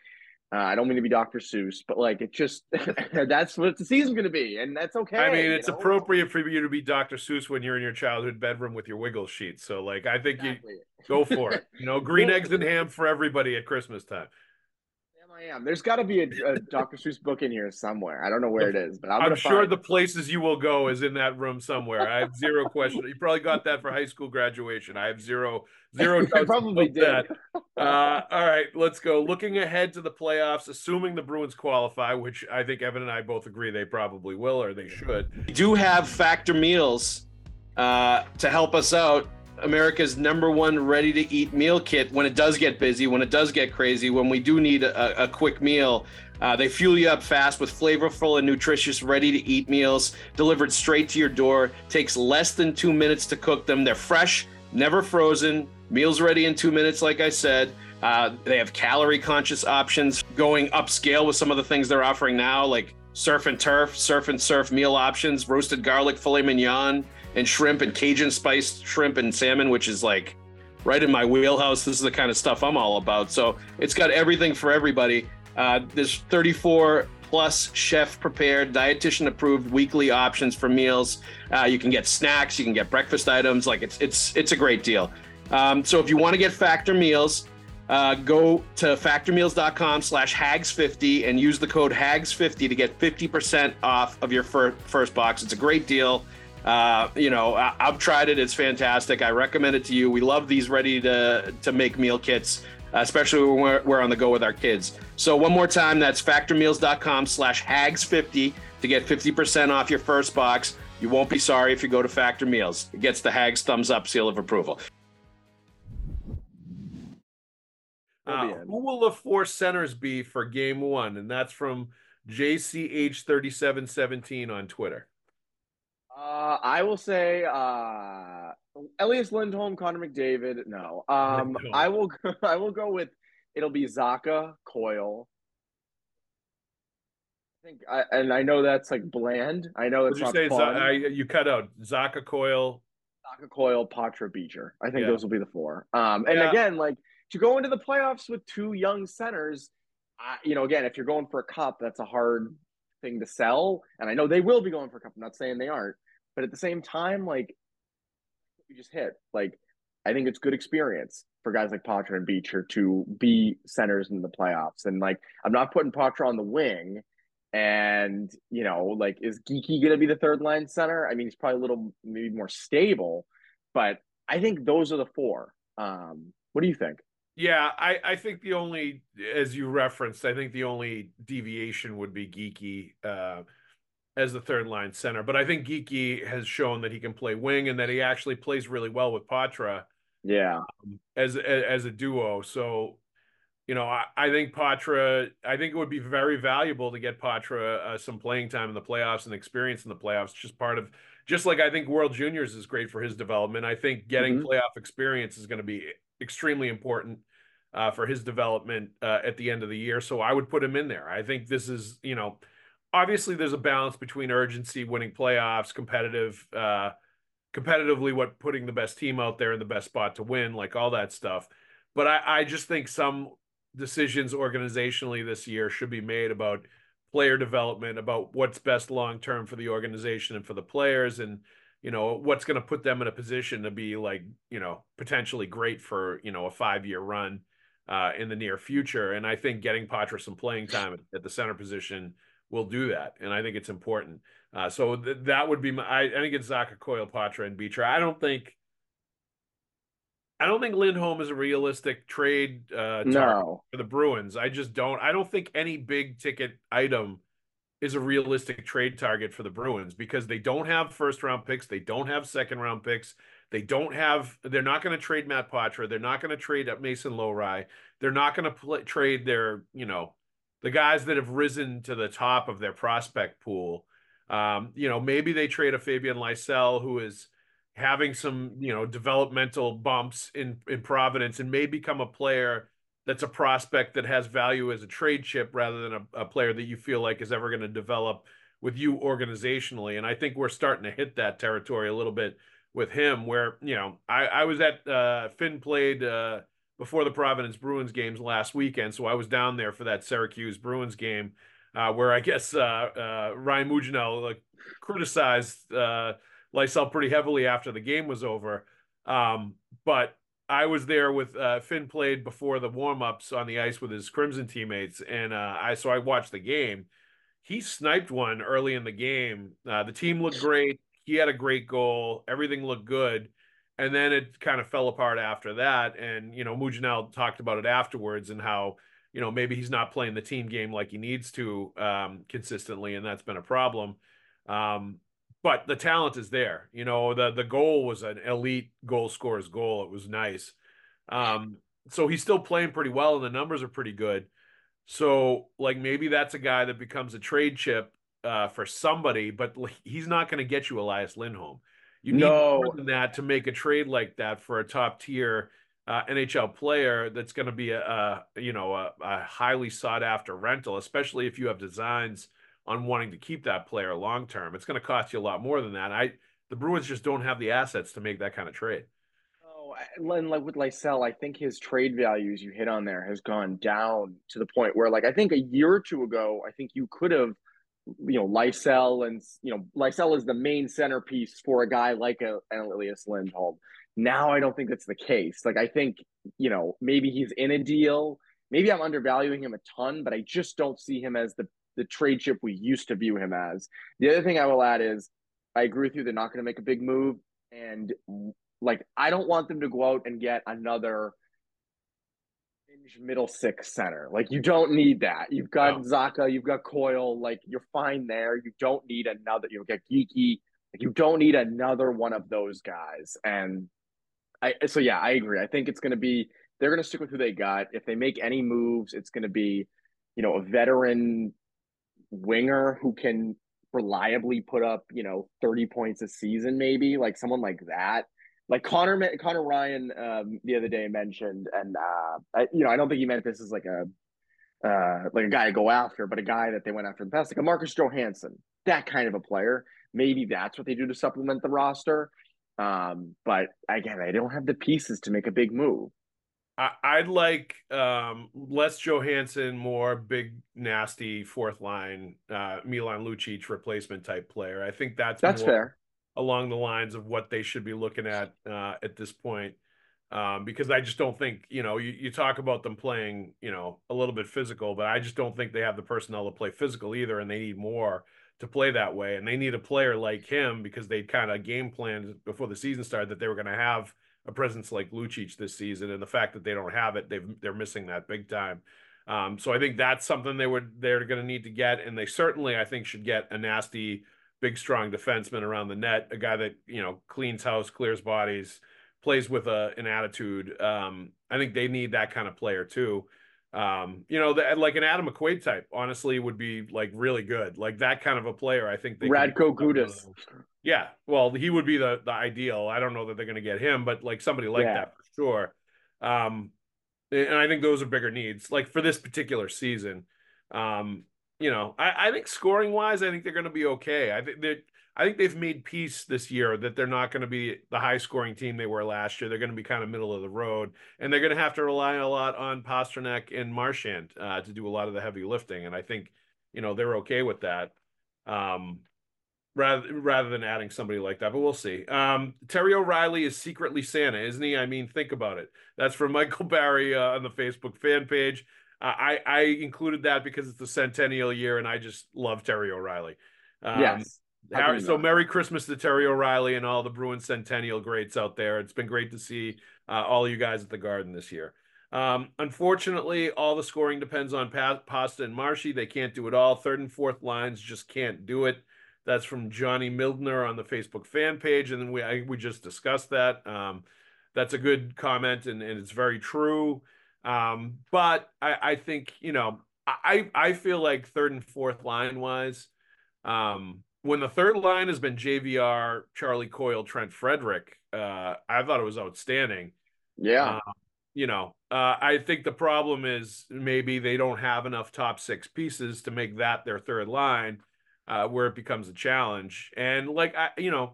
Uh, I don't mean to be Dr. Seuss, but like it just (laughs) that's what the season's going to be, and that's okay. I mean, it's know? appropriate for you to be Dr. Seuss when you're in your childhood bedroom with your wiggle sheet. So, like, I think exactly. you go for it. You know, green (laughs) eggs and ham for everybody at Christmas time. I am. There's got to be a, a (laughs) Dr. Seuss book in here somewhere. I don't know where it is, but I'm, I'm sure the places you will go is in that room somewhere. I have zero (laughs) question. You probably got that for high school graduation. I have zero zero. (laughs) I probably did. That. Uh, all right, let's go. Looking ahead to the playoffs, assuming the Bruins qualify, which I think Evan and I both agree they probably will or they should. We do have factor meals uh, to help us out America's number one ready to eat meal kit when it does get busy, when it does get crazy, when we do need a, a quick meal. Uh, they fuel you up fast with flavorful and nutritious ready to eat meals delivered straight to your door. Takes less than two minutes to cook them. They're fresh, never frozen, meals ready in two minutes, like I said. Uh, they have calorie conscious options going upscale with some of the things they're offering now, like surf and turf, surf and surf meal options, roasted garlic filet mignon and shrimp and Cajun spiced shrimp and salmon, which is like right in my wheelhouse. This is the kind of stuff I'm all about. So it's got everything for everybody. Uh, there's 34 plus chef prepared, dietitian approved weekly options for meals. Uh, you can get snacks, you can get breakfast items. Like it's it's it's a great deal. Um, so if you want to get Factor Meals, uh, go to factormeals.com slash haggs50 and use the code haggs50 to get 50% off of your fir- first box. It's a great deal. Uh, you know, I, have tried it; it's fantastic. I recommend it to you. We love these ready to to make meal kits, especially when we're, we're on the go with our kids. So one more time, that's factormeals.com/haggs50 to get 50% off your first box. You won't be sorry if you go to Factor Meals. It gets the Haggs thumbs up seal of approval. Uh, who will the four centers be for game one? And that's from JCH3717 on Twitter. Uh, I will say uh, Elias Lindholm, Connor McDavid. No, um, I will. (laughs) I will go with. It'll be Zacha, Coyle. I think, I, and I know that's like bland. I know it's not you say fun. Z- I, you cut out Zacha, Coyle, Zacha, Coyle, Poitras Beecher. I think yeah. those will be the four. Um, and yeah. again, like to go into the playoffs with two young centers, uh, you know, again, if you're going for a cup, that's a hard thing to sell. And I know they will be going for a cup. I'm not saying they aren't, but at the same time, like you just hit, like I think it's good experience for guys like Poitras and Beecher to be centers in the playoffs. And like I'm not putting Poitras on the wing. And you know, like, is Geekie going to be the third line center? I mean, he's probably a little maybe more stable, but I think those are the four. Um, what do you think? Yeah, I, I think the only, as you referenced, I think the only deviation would be Geekie uh, as the third line center. But I think Geekie has shown that he can play wing and that he actually plays really well with Poitras. Yeah, um, as as a duo. So, you know, I, I think Poitras. I think it would be very valuable to get Poitras uh, some playing time in the playoffs and experience in the playoffs. Just part of, just like I think World Juniors is great for his development. I think getting mm-hmm. playoff experience is going to be extremely important uh, for his development uh, at the end of the year. So I would put him in there. I think this is, you know, obviously there's a balance between urgency, winning playoffs, competitive, uh, competitively, what putting the best team out there in the best spot to win, like all that stuff. But I, I just think some decisions organizationally this year should be made about player development, about what's best long term for the organization and for the players, and you know what's going to put them in a position to be like you know potentially great for you know a five year run uh, in the near future. And I think getting Poitras some playing time at, at, the center position will do that, and I think it's important. Uh, so th- that would be my. I, I think it's Zacha Coyle, Poitras, and Beecher. I don't think. I don't think Lindholm is a realistic trade uh, no. for the Bruins. I just don't. I don't think any big ticket item is a realistic trade target for the Bruins because they don't have first round picks, they don't have second round picks, they don't have. They're not going to trade Matt Poitras. They're not going to trade up Mason Lohrei, They're not going to trade their you know the guys that have risen to the top of their prospect pool. Um, you know, maybe they trade a Fabian Lysell who is having some you know developmental bumps in in Providence and may become a player that's a prospect that has value as a trade chip rather than a, a player that you feel like is ever going to develop with you organizationally. And I think we're starting to hit that territory a little bit with him where, you know, I, I was at uh, Finn played uh, before the Providence Bruins games last weekend. So I was down there for that Syracuse Bruins game uh, where I guess uh, uh, Ryan Mougenel like, criticized uh, Lysell pretty heavily after the game was over. Um, but I was there with uh, Finn played before the warm-ups on the ice with his Crimson teammates, and uh, I so I watched the game. He sniped one early in the game. Uh, the team looked great. He had a great goal. Everything looked good, and then it kind of fell apart after that. And you know, Mougenel talked about it afterwards and how you know maybe he's not playing the team game like he needs to um, consistently, and that's been a problem. Um, but the talent is there. You know, the the goal was an elite goal scorer's goal. It was nice. Um, so he's still playing pretty well, and the numbers are pretty good. So, like, maybe that's a guy that becomes a trade chip uh, for somebody, but he's not going to get you Elias Lindholm. You need no. more than that to make a trade like that for a top tier uh, NHL player that's going to be a, a you know a, a highly sought after rental, especially if you have designs on wanting to keep that player long term. It's going to cost you a lot more than that. I the Bruins just don't have the assets to make that kind of trade. Oh, and like with Lysell, I think his trade values you hit on there has gone down to the point where, like, I think a year or two ago, I think you could have, you know, Lysell and you know, Lysell is the main centerpiece for a guy like a, an Elias Lindholm. Now I don't think that's the case. Like, I think you know maybe he's in a deal. Maybe I'm undervaluing him a ton, but I just don't see him as the the trade chip we used to view him as. The other thing I will add is I agree with you. They're not going to make a big move, and like I don't want them to go out and get another middle six center. Like you don't need that. You've got no. Zacha, you've got Coyle. Like you're fine there. You don't need another. You know, get Geekie. Like you don't need another one of those guys. And I so yeah, I agree. I think it's going to be they're going to stick with who they got. If they make any moves, it's going to be, you know, a veteran winger who can reliably put up, you know, 30 points a season, maybe like someone like that. Like Connor, Connor Ryan um, the other day mentioned, and uh, I, you know, I don't think he meant this as like a uh, like a guy to go after, but a guy that they went after in the past, like a Marcus Johansson, that kind of a player. Maybe that's what they do to supplement the roster. Um, but again, they don't have the pieces to make a big move. I, would like um, less Johansson, more big, nasty fourth line uh, Milan Lucic replacement type player. I think that's that's fair along the lines of what they should be looking at uh, at this point. Um, because I just don't think you know you, you talk about them playing you know a little bit physical, but I just don't think they have the personnel to play physical either, and they need more to play that way, and they need a player like him because they kind of game planned before the season started that they were going to have a presence like Lucic this season, and the fact that they don't have it, they've they're missing that big time. Um, so I think that's something they would they're going to need to get, and they certainly I think should get a nasty, big, strong defenseman around the net, a guy that you know cleans house, clears bodies, plays with a an attitude. Um, I think they need that kind of player too. Um, you know, the, like an Adam McQuaid type, honestly, would be like really good. Like that kind of a player, I think. They Radko Gudas. Yeah, well, he would be the the ideal. I don't know that they're going to get him, but like somebody like yeah. that for sure. Um, and I think those are bigger needs, like for this particular season. Um, you know, I, I think scoring wise, I think they're going to be okay. I think they I think they've made peace this year that they're not going to be the high scoring team they were last year. They're going to be kind of middle of the road, and they're going to have to rely a lot on Pastrnak and Marchand uh, to do a lot of the heavy lifting. And I think you know they're okay with that. Um, rather rather than adding somebody like that. But we'll see. Um, Terry O'Reilly is secretly Santa, isn't he? I mean, think about it. That's from (laughs) Michael Barry uh, on the Facebook fan page. Uh, I I included that because it's the centennial year, and I just love Terry O'Reilly. Um, yes. so Merry Christmas to Terry O'Reilly and all the Bruins Centennial greats out there. It's been great to see uh, all you guys at the Garden this year. Um, unfortunately, all the scoring depends on pa- Pasta and Marshy. They can't do it all. Third and fourth lines just can't do it. That's from Johnny Mildner on the Facebook fan page, and then we I, we just discussed that. Um, that's a good comment, and, and it's very true. Um, but I, I think you know I I feel like third and fourth line wise, um, when the third line has been JVR, Charlie Coyle, Trent Frederic, uh, I thought it was outstanding. Yeah. Uh, you know, uh, I think the problem is maybe they don't have enough top six pieces to make that their third line uh, where it becomes a challenge. And like I, you know,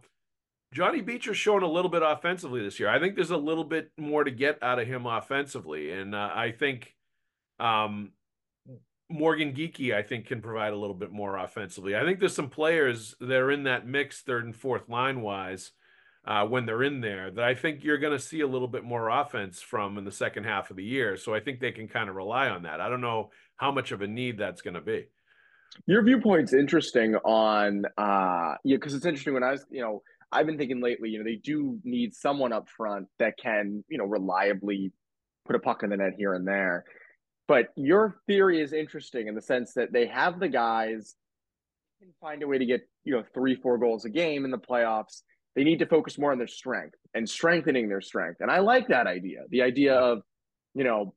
Johnny Beecher's shown a little bit offensively this year. I think there's a little bit more to get out of him offensively, and uh, I think um, Morgan Geekie, I think, can provide a little bit more offensively. I think there's some players that are in that mix, third and fourth line wise, uh, when they're in there, that I think you're going to see a little bit more offense from in the second half of the year. So I think they can kind of rely on that. I don't know how much of a need that's going to be. Your viewpoint's interesting on uh yeah, because it's interesting when I was, you know, I've been thinking lately, you know, they do need someone up front that can, you know, reliably put a puck in the net here and there. But your theory is interesting in the sense that they have the guys can find a way to get, you know, three, four goals a game in the playoffs. They need to focus more on their strength and strengthening their strength. And I like that idea. The idea of, you know,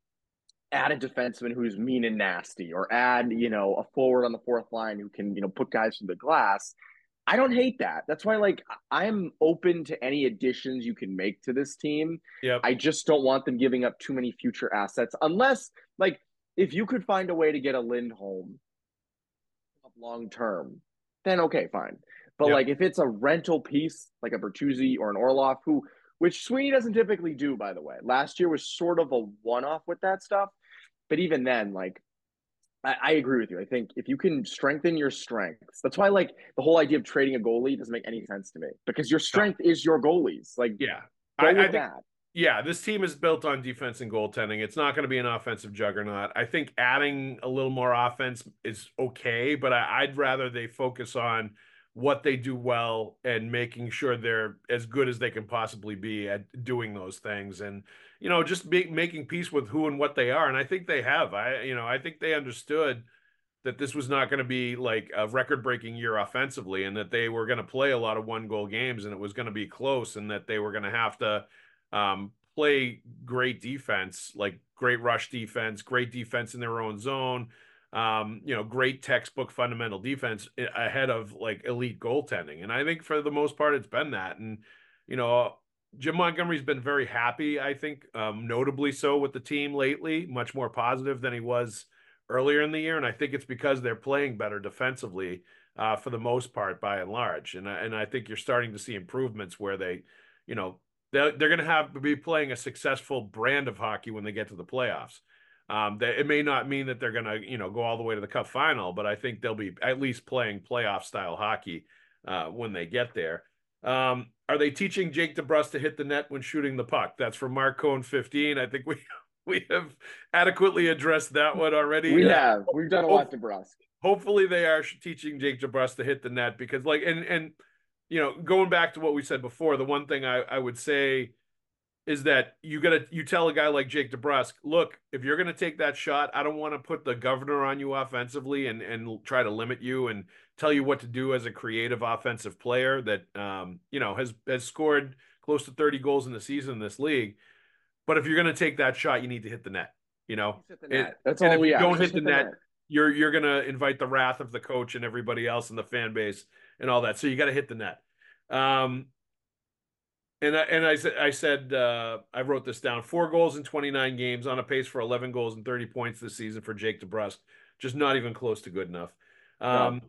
add a defenseman who's mean and nasty, or add, you know, a forward on the fourth line who can, you know, put guys through the glass. I don't hate that. That's why, like, I'm open to any additions you can make to this team. Yeah. I just don't want them giving up too many future assets, unless, like, if you could find a way to get a Lindholm long term, then okay, fine. But yep. like, if it's a rental piece, like a Bertuzzi or an Orlov, who which Sweeney doesn't typically do, by the way. Last year was sort of a one off with that stuff. But even then, like I, I, agree with you. I think if you can strengthen your strengths, that's why like the whole idea of trading a goalie doesn't make any sense to me because your strength no. is your goalies. Like yeah, I, I think, that. Yeah, this team is built on defense and goaltending. It's not going to be an offensive juggernaut. I think adding a little more offense is okay, but I, I'd rather they focus on what they do well and making sure they're as good as they can possibly be at doing those things. And you know just be, making peace with who and what they are. And i think they have. I you know i think they understood that this was not going to be like a record breaking year offensively and that they were going to play a lot of one goal games and it was going to be close and that they were going to have to um, play great defense like great rush defense great defense in their own zone um, you know, great textbook fundamental defense ahead of like elite goaltending. And I think for the most part, it's been that. And, you know, Jim Montgomery's been very happy, I think, um, notably so with the team lately, much more positive than he was earlier in the year. And I think it's because they're playing better defensively uh, for the most part, by and large. And, and I think you're starting to see improvements where they, you know, they're, they're going to have to be playing a successful brand of hockey when they get to the playoffs. Um, that it may not mean that they're going to, you know, go all the way to the cup final, but I think they'll be at least playing playoff style hockey uh, when they get there. Um, are they teaching Jake DeBrusk to hit the net when shooting the puck? That's from Mark Cohn 15. I think we (laughs) we have adequately addressed that one already. We uh, have. We've done a lot DeBrusk. Hopefully they are teaching Jake DeBrusk to hit the net because like and and you know, going back to what we said before, the one thing I, I would say is that you gotta you tell a guy like Jake DeBrusk, look, if you're gonna take that shot, I don't want to put the governor on you offensively and and try to limit you and tell you what to do as a creative offensive player that um you know has has scored close to 30 goals in the season in this league. But if you're gonna take that shot, you need to hit the net. You know, hit the net. that's all we. You don't hit the, hit the net, net. You're you're gonna invite the wrath of the coach and everybody else in the fan base and all that. So you got to hit the net. Um, and I, and I said I said uh, I wrote this down: four goals in 29 games, on a pace for 11 goals and 30 points this season for Jake DeBrusk. Just not even close to good enough. Um, no.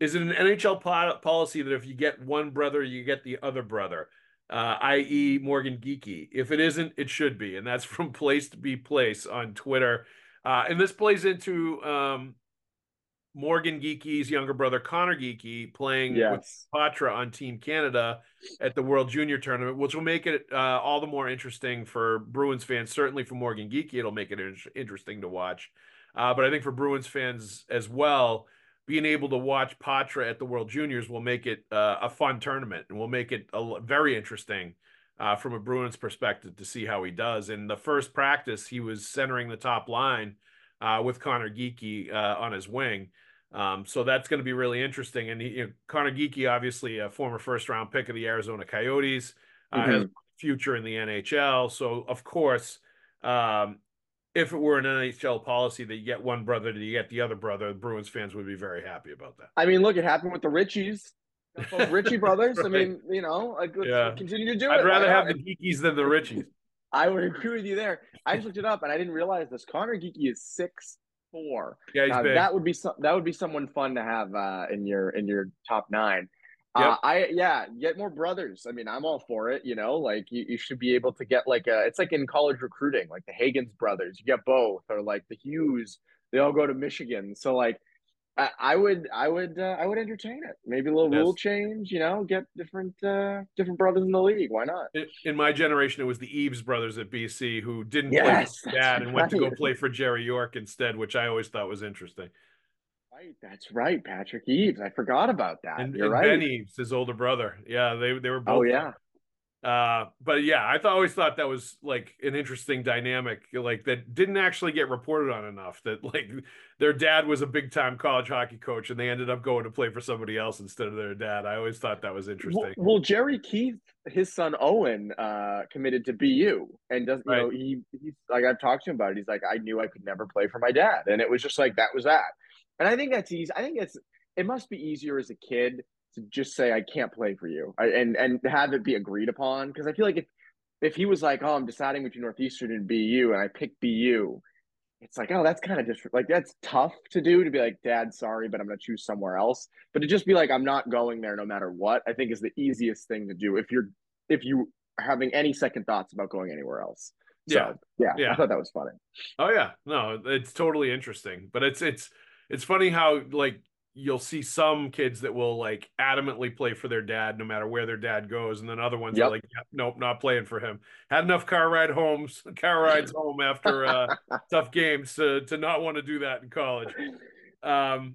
Is it an NHL po- policy that if you get one brother, you get the other brother, uh, i.e., Morgan Geekie? If it isn't, it should be, and that's (laughs) from Place to Be Place on Twitter. Uh, and this plays into um, Morgan Geekie's younger brother Connor Geekie playing yes. with Poitras on Team Canada at the World Junior Tournament, which will make it uh, all the more interesting for Bruins fans. Certainly for Morgan Geekie, it'll make it in- interesting to watch. Uh, but I think for Bruins fans as well, being able to watch Poitras at the World Juniors will make it uh, a fun tournament and will make it a, very interesting uh, from a Bruins perspective to see how he does. In the first practice, he was centering the top line uh, with Connor Geekie uh, on his wing. Um, so that's going to be really interesting. And he, you know, Connor Geekie, obviously a former first round pick of the Arizona Coyotes, uh, mm-hmm. has future in the NHL. So of course, um, if it were an NHL policy that you get one brother, that you get the other brother, the Bruins fans would be very happy about that. I mean, look, it happened with the Richies. Richie (laughs) brothers. right. I mean, you know, like let's yeah. continue to do I'd it. I'd rather have the Geekies than the Richies. I would agree with you there. I just looked it up and I didn't realize this. Connor Geekie is six four. Yeah, uh, that would be some, that would be someone fun to have uh, in your in your top nine. Uh, yep. Uh, I yeah, get more brothers. I mean, I'm all for it. You know, like you, you should be able to get like a. It's like in college recruiting, like the Hagens brothers. You get both, or like the Hughes. They all go to Michigan. So like I, I would, I would, uh, I would entertain it. Maybe a little yes. rule change. You know, get different, uh, different brothers in the league. Why not? In, in my generation, it was the Eaves brothers at BC who didn't yes, play for dad and right. went to go play for Jerry York instead, which I always thought was interesting. Right, that's right, Patrick Eaves. I forgot about that. And, You're and right. Ben Eaves, his older brother. Yeah, they they were both. Oh yeah. Uh, but yeah, I th- always thought that was like an interesting dynamic, like that didn't actually get reported on enough. That like their dad was a big time college hockey coach, and they ended up going to play for somebody else instead of their dad. I always thought that was interesting. Well, well Jerry Keefe, his son Owen, uh, committed to BU, and does you right. know he he's like I've talked to him about it. He's like I knew I could never play for my dad, and it was just like that was that. And I think that's easy. I think it's it must be easier as a kid to just say I can't play for you I, and and have it be agreed upon because I feel like if if he was like oh I'm deciding between Northeastern and BU and I pick BU it's like oh that's kind of just like that's tough to do to be like dad sorry but I'm going to choose somewhere else. But to just be like I'm not going there no matter what I think is the easiest thing to do if you're if you are having any second thoughts about going anywhere else. So, yeah. yeah yeah. I thought that was funny. Oh yeah. No it's totally interesting. But it's it's it's funny how like you'll see some kids that will like adamantly play for their dad no matter where their dad goes and then other ones yep. are like nope not playing for him had enough car ride homes (laughs) car rides home after uh, (laughs) tough games to, to not want to do that in college um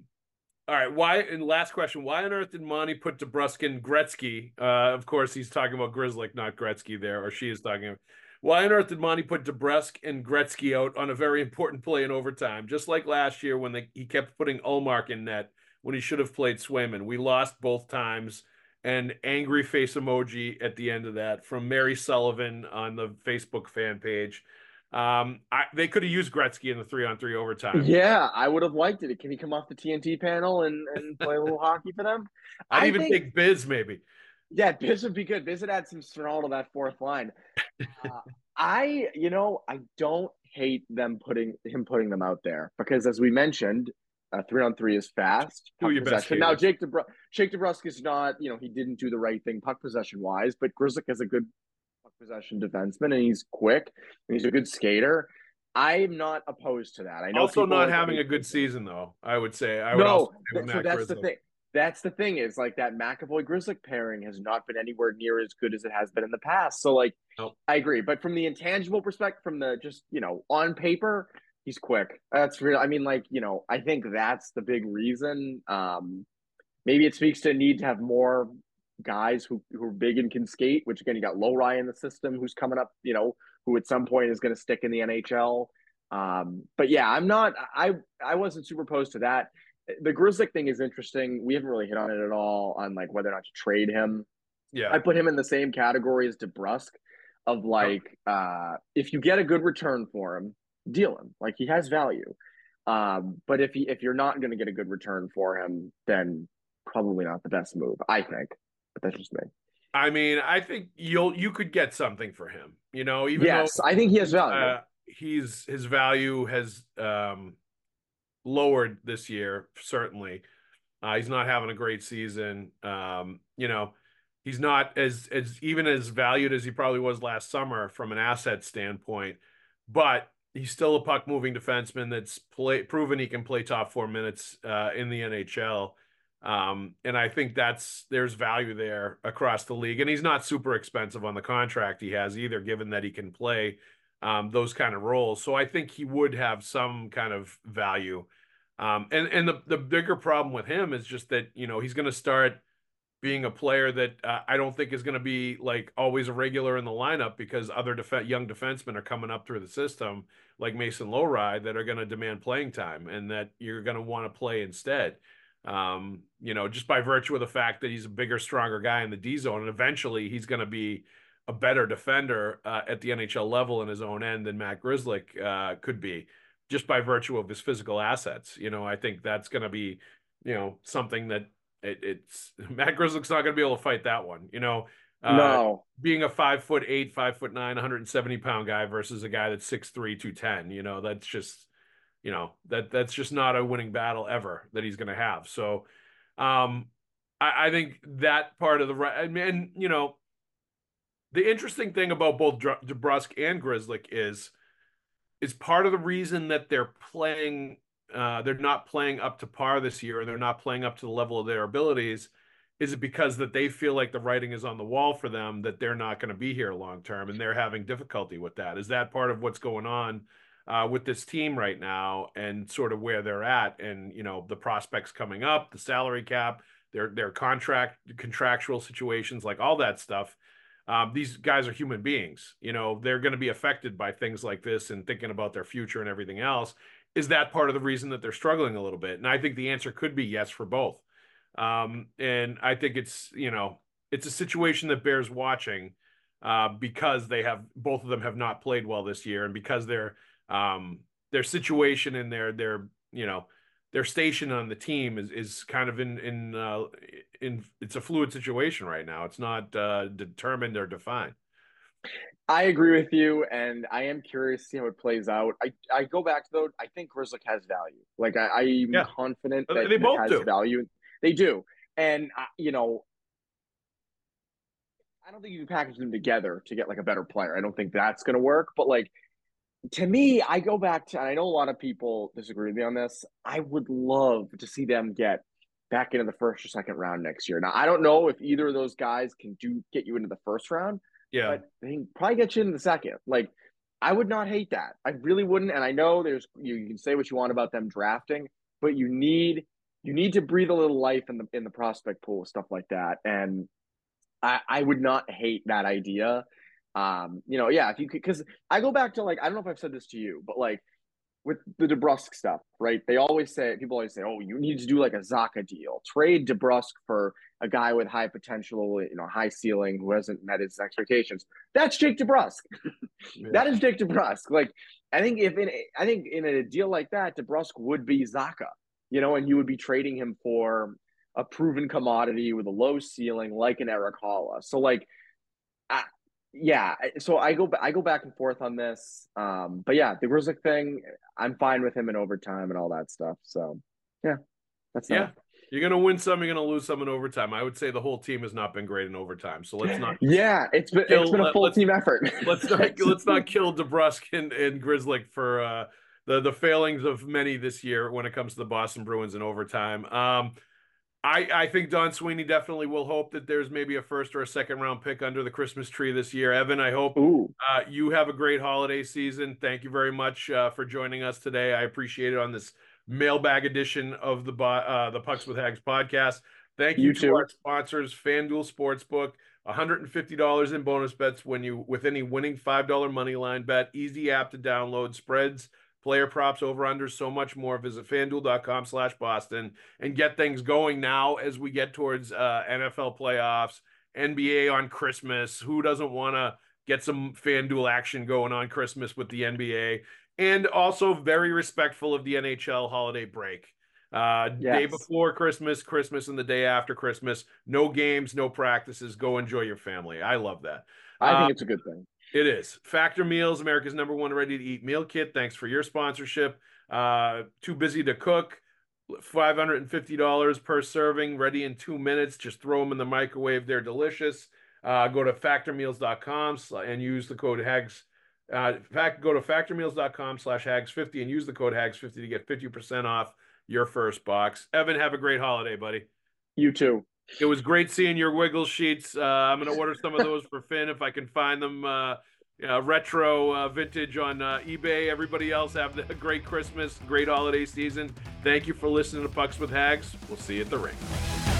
All right. Why? And last question: Why on earth did Monty put DeBrusk and Gretzky? Uh, of course, he's talking about Grzelcyk, not Gretzky. There, or she is talking. About, why on earth did Monty put DeBrusk and Gretzky out on a very important play in overtime? Just like last year when they, he kept putting Ullmark in net when he should have played Swayman. We lost both times. And angry face emoji at the end of that from Mary Sullivan on the Facebook fan page. Um, I, they could have used Gretzky in the three on three overtime. Yeah, I would have liked it. Can he come off the TNT panel and, and play a little (laughs) hockey for them? I'd I even think, take Biz maybe. Yeah, Biz would be good. Biz would add some snarl to that fourth line. (laughs) Uh, I, you know, I don't hate them putting him putting them out there because, as we mentioned, uh, three on three is fast. Who best now, Jake DeBrus, Jake DeBrusk is not, you know, he didn't do the right thing puck possession wise, but Grzelcyk has a good puck possession defenseman, and he's quick and he's a good skater. I'm not opposed to that. I know also not having a good season though. I would say I would no. so that's the thing. That's the thing is like that McAvoy Grzelcyk pairing has not been anywhere near as good as it has been in the past. So like, nope. I agree. But from the intangible perspective, from the just you know on paper, he's quick. That's real. I mean, like you know, I think that's the big reason. Um, maybe it speaks to a need to have more guys who, who are big and can skate, which again, you got Lohrei in the system who's coming up, you know, who at some point is going to stick in the NHL. Um, but yeah, I'm not, I, I wasn't super opposed to that. The Grzelcyk thing is interesting. We haven't really hit on it at all on like whether or not to trade him. Yeah. I put him in the same category as DeBrusk of like, oh. uh, if you get a good return for him, deal him. Like he has value. Um, but if he, if you're not going to get a good return for him, then probably not the best move, I think but that's just me. I mean, I think you'll you could get something for him. You know, even yes, though, I think he has value. Uh, he's his value has um, lowered this year. Certainly, uh, he's not having a great season. Um, you know, he's not as as even as valued as he probably was last summer from an asset standpoint. But he's still a puck moving defenseman that's play, proven he can play top four minutes uh, in the NHL. Um, and I think that's there's value there across the league. And he's not super expensive on the contract he has either, given that he can play um, those kind of roles. So I think he would have some kind of value. Um, and and the the bigger problem with him is just that you know he's going to start being a player that uh, I don't think is going to be like always a regular in the lineup because other def- young defensemen are coming up through the system like Mason Lohrei that are going to demand playing time and that you're going to want to play instead um, you know, just by virtue of the fact that he's a bigger, stronger guy in the D zone, and eventually he's going to be a better defender uh, at the NHL level in his own end than Matt Grzelcyk uh, could be, just by virtue of his physical assets. You know, I think that's going to be, you know, something that it, it's (laughs) Matt Grzelcyk's not going to be able to fight that one. You know, uh, no, being a five foot eight, five foot nine, 170 pound guy versus a guy that's six three, two ten. You know, that's just you know that that's just not a winning battle ever that he's going to have. So, um, I, I, think that part of the I mean, you know, the interesting thing about both DeBrusk and Grzelcyk is is part of the reason that they're playing. Uh, they're not playing up to par this year, and they're not playing up to the level of their abilities. Is it because that they feel like the writing is on the wall for them that they're not going to be here long term, and they're having difficulty with that? Is that part of what's going on? uh, with this team right now and sort of where they're at and you know the prospects coming up the salary cap their their contract contractual situations like all that stuff um, these guys are human beings you know they're going to be affected by things like this and thinking about their future and everything else is that part of the reason that they're struggling a little bit and i think the answer could be yes for both um, and i think it's you know it's a situation that bears watching uh, because they have both of them have not played well this year and because they're um, their situation and their their you know their station on the team is is kind of in in uh, in it's a fluid situation right now. It's not uh, determined or defined. I agree with you, and I am curious to see how it plays out. I, I go back though. I think Grzelcyk has value. Like I, I'm yeah. confident that they both has do. value. They do, and uh, you know, I don't think you can package them together to get like a better player. I don't think that's going to work. But like to me, I go back to, and I know a lot of people disagree with me on this. I would love to see them get back into the first or second round next year. Now, I don't know if either of those guys can do get you into the first round. Yeah, but can probably get you in the second. Like, I would not hate that. I really wouldn't. And I know there's you, you can say what you want about them drafting, but you need you need to breathe a little life in the in the prospect pool, stuff like that. And I, I would not hate that idea. Um, you know, yeah, if you could, because I go back to like I don't know if I've said this to you, but like with the DeBrusk stuff, right? They always say people always say, "Oh, you need to do like a Zacha deal, trade DeBrusk for a guy with high potential, you know, high ceiling who hasn't met his expectations." That's Jake DeBrusk. (laughs) yeah. That is Jake DeBrusk. Like, I think if in I think in a deal like that, DeBrusk would be Zacha, you know, and you would be trading him for a proven commodity with a low ceiling, like an Erik Haula. So, like, yeah, so I go I go back and forth on this. Um, but yeah, the Grzelcyk thing, I'm fine with him in overtime and all that stuff. So yeah, that's yeah. You're gonna win some, you're gonna lose some in overtime. I would say the whole team has not been great in overtime. So let's not. (laughs) yeah, it's been kill, it's been a full team effort. (laughs) let's not (laughs) let's not kill DeBrusk and, and Grzelcyk for uh, the the failings of many this year when it comes to the Boston Bruins in overtime. Um, I, I think Don Sweeney definitely will hope that there's maybe a first or a second round pick under the Christmas tree this year. Evan, I hope uh, you have a great holiday season. Thank you very much uh, for joining us today. I appreciate it on this mailbag edition of the uh, the Pucks with Haggs podcast. Thank you, you to too. our sponsors, FanDuel Sportsbook. $150 in bonus bets when you with any winning $5 money line bet. Easy app to download. Spreads player props, over under, so much more. Visit fanduel.com slash Boston and get things going now as we get towards uh, NFL playoffs, NBA on Christmas. Who doesn't want to get some FanDuel action going on Christmas with the NBA? And also very respectful of the NHL holiday break. Uh, yes. Day before Christmas, Christmas, and the day after Christmas. No games, no practices. Go enjoy your family. I love that. I think uh, it's a good thing. It is. Factor Meals, America's number one ready to eat meal kit. Thanks for your sponsorship. Uh, too busy to cook. $550 per serving, ready in two minutes. Just throw them in the microwave. They're delicious. Uh, go to factormeals.com and use the code HAGGS. Uh, fact, go to factormeals.com slash HAGGS50 and use the code HAGGS50 to get 50% off your first box. Evan, have a great holiday, buddy. You too. It was great seeing your wiggle sheets. Uh, I'm going to order some of those for Finn if I can find them. Uh, uh, retro vintage on uh, eBay. Everybody else have a great Christmas, great holiday season. Thank you for listening to Pucks with Haggs. We'll see you at the ring.